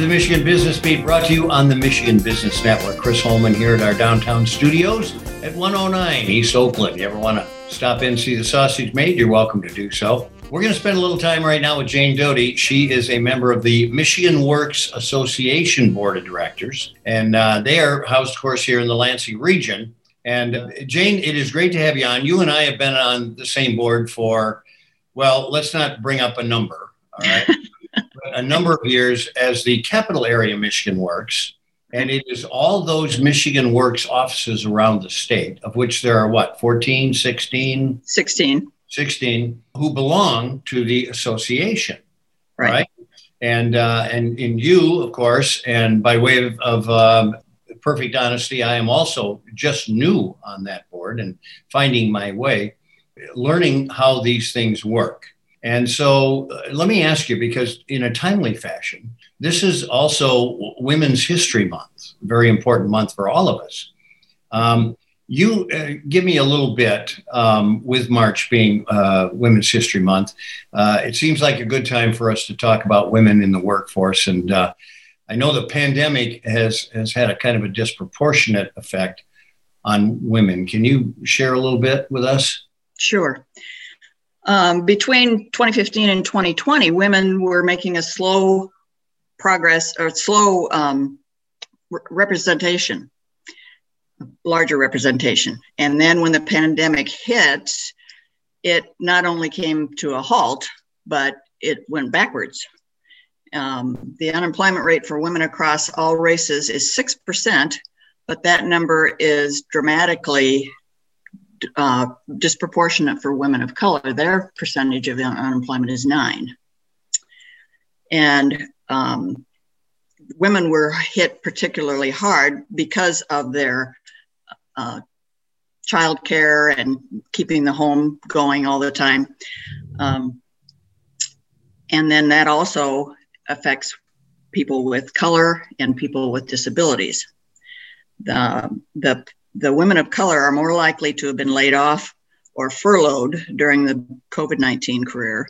to the Michigan Business Beat, brought to you on the Michigan Business Network. Chris Holman here at our downtown studios at 109 East Oakland. You ever want to stop in see the sausage made? You're welcome to do so. We're going to spend a little time right now with Jane Doty. She is a member of the Michigan Works Association Board of Directors, and uh, they are housed, of course, here in the Lansing region. And uh, Jane, it is great to have you on. You and I have been on the same board for, well, let's not bring up a number, all right? a number of years as the capital area Michigan Works. And it is all those Michigan Works offices around the state, of which there are what, 14, 16? 16. 16 who belong to the association. Right. right? And, uh, and in you, of course, and by way of, of um, perfect honesty, I am also just new on that board and finding my way, learning how these things work. And so uh, let me ask you, because in a timely fashion, this is also Women's History Month, very important month for all of us. Um, you uh, give me a little bit um, with March being uh, Women's History Month. Uh, it seems like a good time for us to talk about women in the workforce. And uh, I know the pandemic has, has had a kind of a disproportionate effect on women. Can you share a little bit with us? Sure. Um, between 2015 and 2020, women were making a slow progress or slow um, re- representation, larger representation. And then when the pandemic hit, it not only came to a halt, but it went backwards. Um, the unemployment rate for women across all races is 6%, but that number is dramatically uh, disproportionate for women of color. Their percentage of unemployment is nine. And um, women were hit particularly hard because of their uh, child care and keeping the home going all the time. Um, and then that also affects people with color and people with disabilities. The, the the women of color are more likely to have been laid off or furloughed during the COVID 19 career,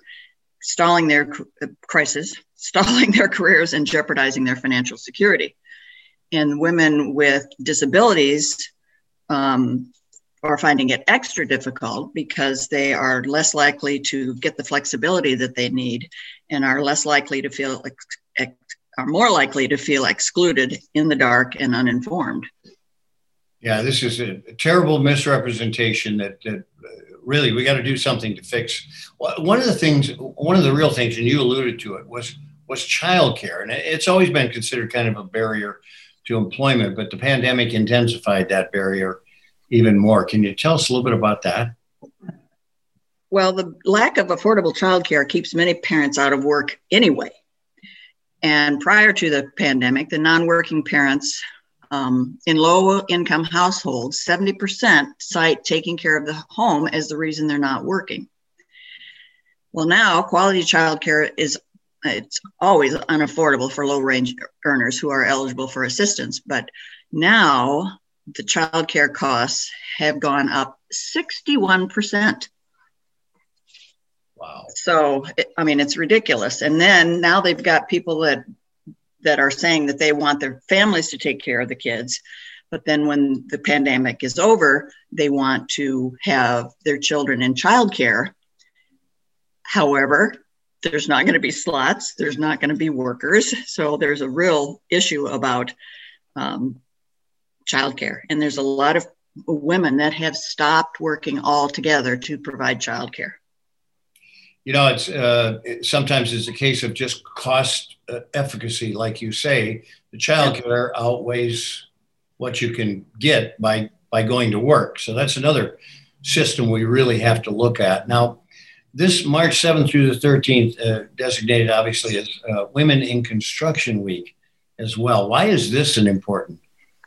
stalling their uh, crisis, stalling their careers, and jeopardizing their financial security. And women with disabilities um, are finding it extra difficult because they are less likely to get the flexibility that they need and are less likely to feel ex- are more likely to feel excluded in the dark and uninformed. Yeah, this is a, terrible misrepresentation that, that uh, really we got to do something to fix. One of the things, one of the real things, and you alluded to it, was was childcare, and it's always been considered kind of a barrier to employment, but the pandemic intensified that barrier even more. Can you tell us a little bit about that? Well, the lack of affordable childcare keeps many parents out of work anyway. And prior to the pandemic, the non working parents um, in low income households, 70% cite taking care of the home as the reason they're not working. Well, now quality childcare is it's always unaffordable for low range earners who are eligible for assistance, but now the childcare costs have gone up 61%. Wow. So, I mean, it's ridiculous. And then now they've got people that that are saying that they want their families to take care of the kids. But then when the pandemic is over, they want to have their children in childcare. However, there's not going to be slots, there's not going to be workers. So there's a real issue about um, childcare. And there's a lot of women that have stopped working altogether to provide childcare you know, it's uh, sometimes it's a case of just cost efficacy, like you say. The child care outweighs what you can get by by going to work. So that's another system we really have to look at. Now, this March 7th through the 13th, uh, designated obviously as uh, Women in Construction Week as well. Why is this an important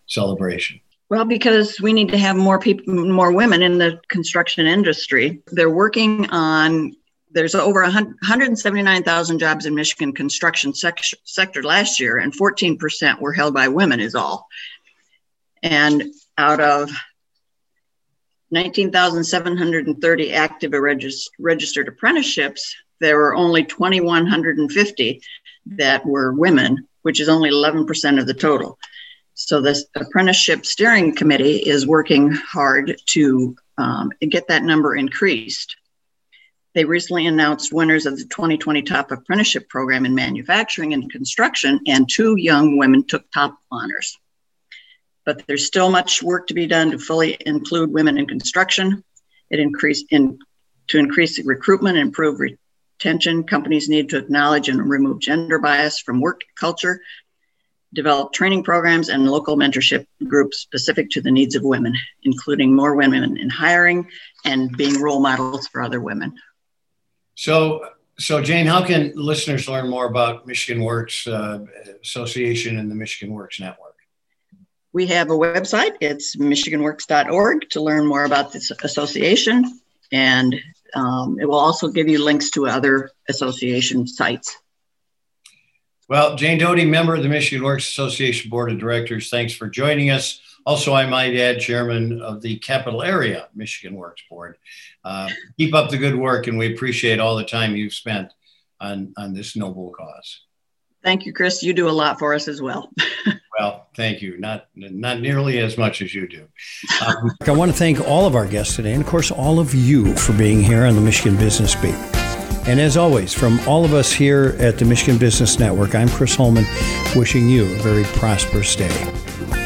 celebration? Well, because we need to have more people, more women in the construction industry. They're working on there's over 179,000 jobs in Michigan construction sec- sector last year, and 14% were held by women, is all. And out of 19,730 active regist- registered apprenticeships, there were only 2,150 that were women which is only 11% of the total. So this apprenticeship steering committee is working hard to um, get that number increased. They recently announced winners of the 2020 Top Apprenticeship Program in Manufacturing and Construction, and two young women took top honors. But there's still much work to be done to fully include women in construction. It in to increase recruitment and improve retention. Companies need to acknowledge and remove gender bias from work culture, develop training programs and local mentorship groups specific to the needs of women, including more women in hiring and being role models for other women. So, so Jane, how can listeners learn more about Michigan Works uh, Association and the Michigan Works Network? We have a website. It's michiganworks.org to learn more about this association, and um, it will also give you links to other association sites. Well, Jane Doty, member of the Michigan Works Association Board of Directors, thanks for joining us. Also, I might add, chairman of the Capital Area Michigan Works Board. Uh, keep up the good work, and we appreciate all the time you've spent on, on this noble cause. Thank you, Chris. You do a lot for us as well. well, thank you. Not not nearly as much as you do. Um, I want to thank all of our guests today, and of course, all of you for being here on the Michigan Business Beat. And as always, from all of us here at the Michigan Business Network, I'm Chris Holman, wishing you a very prosperous day.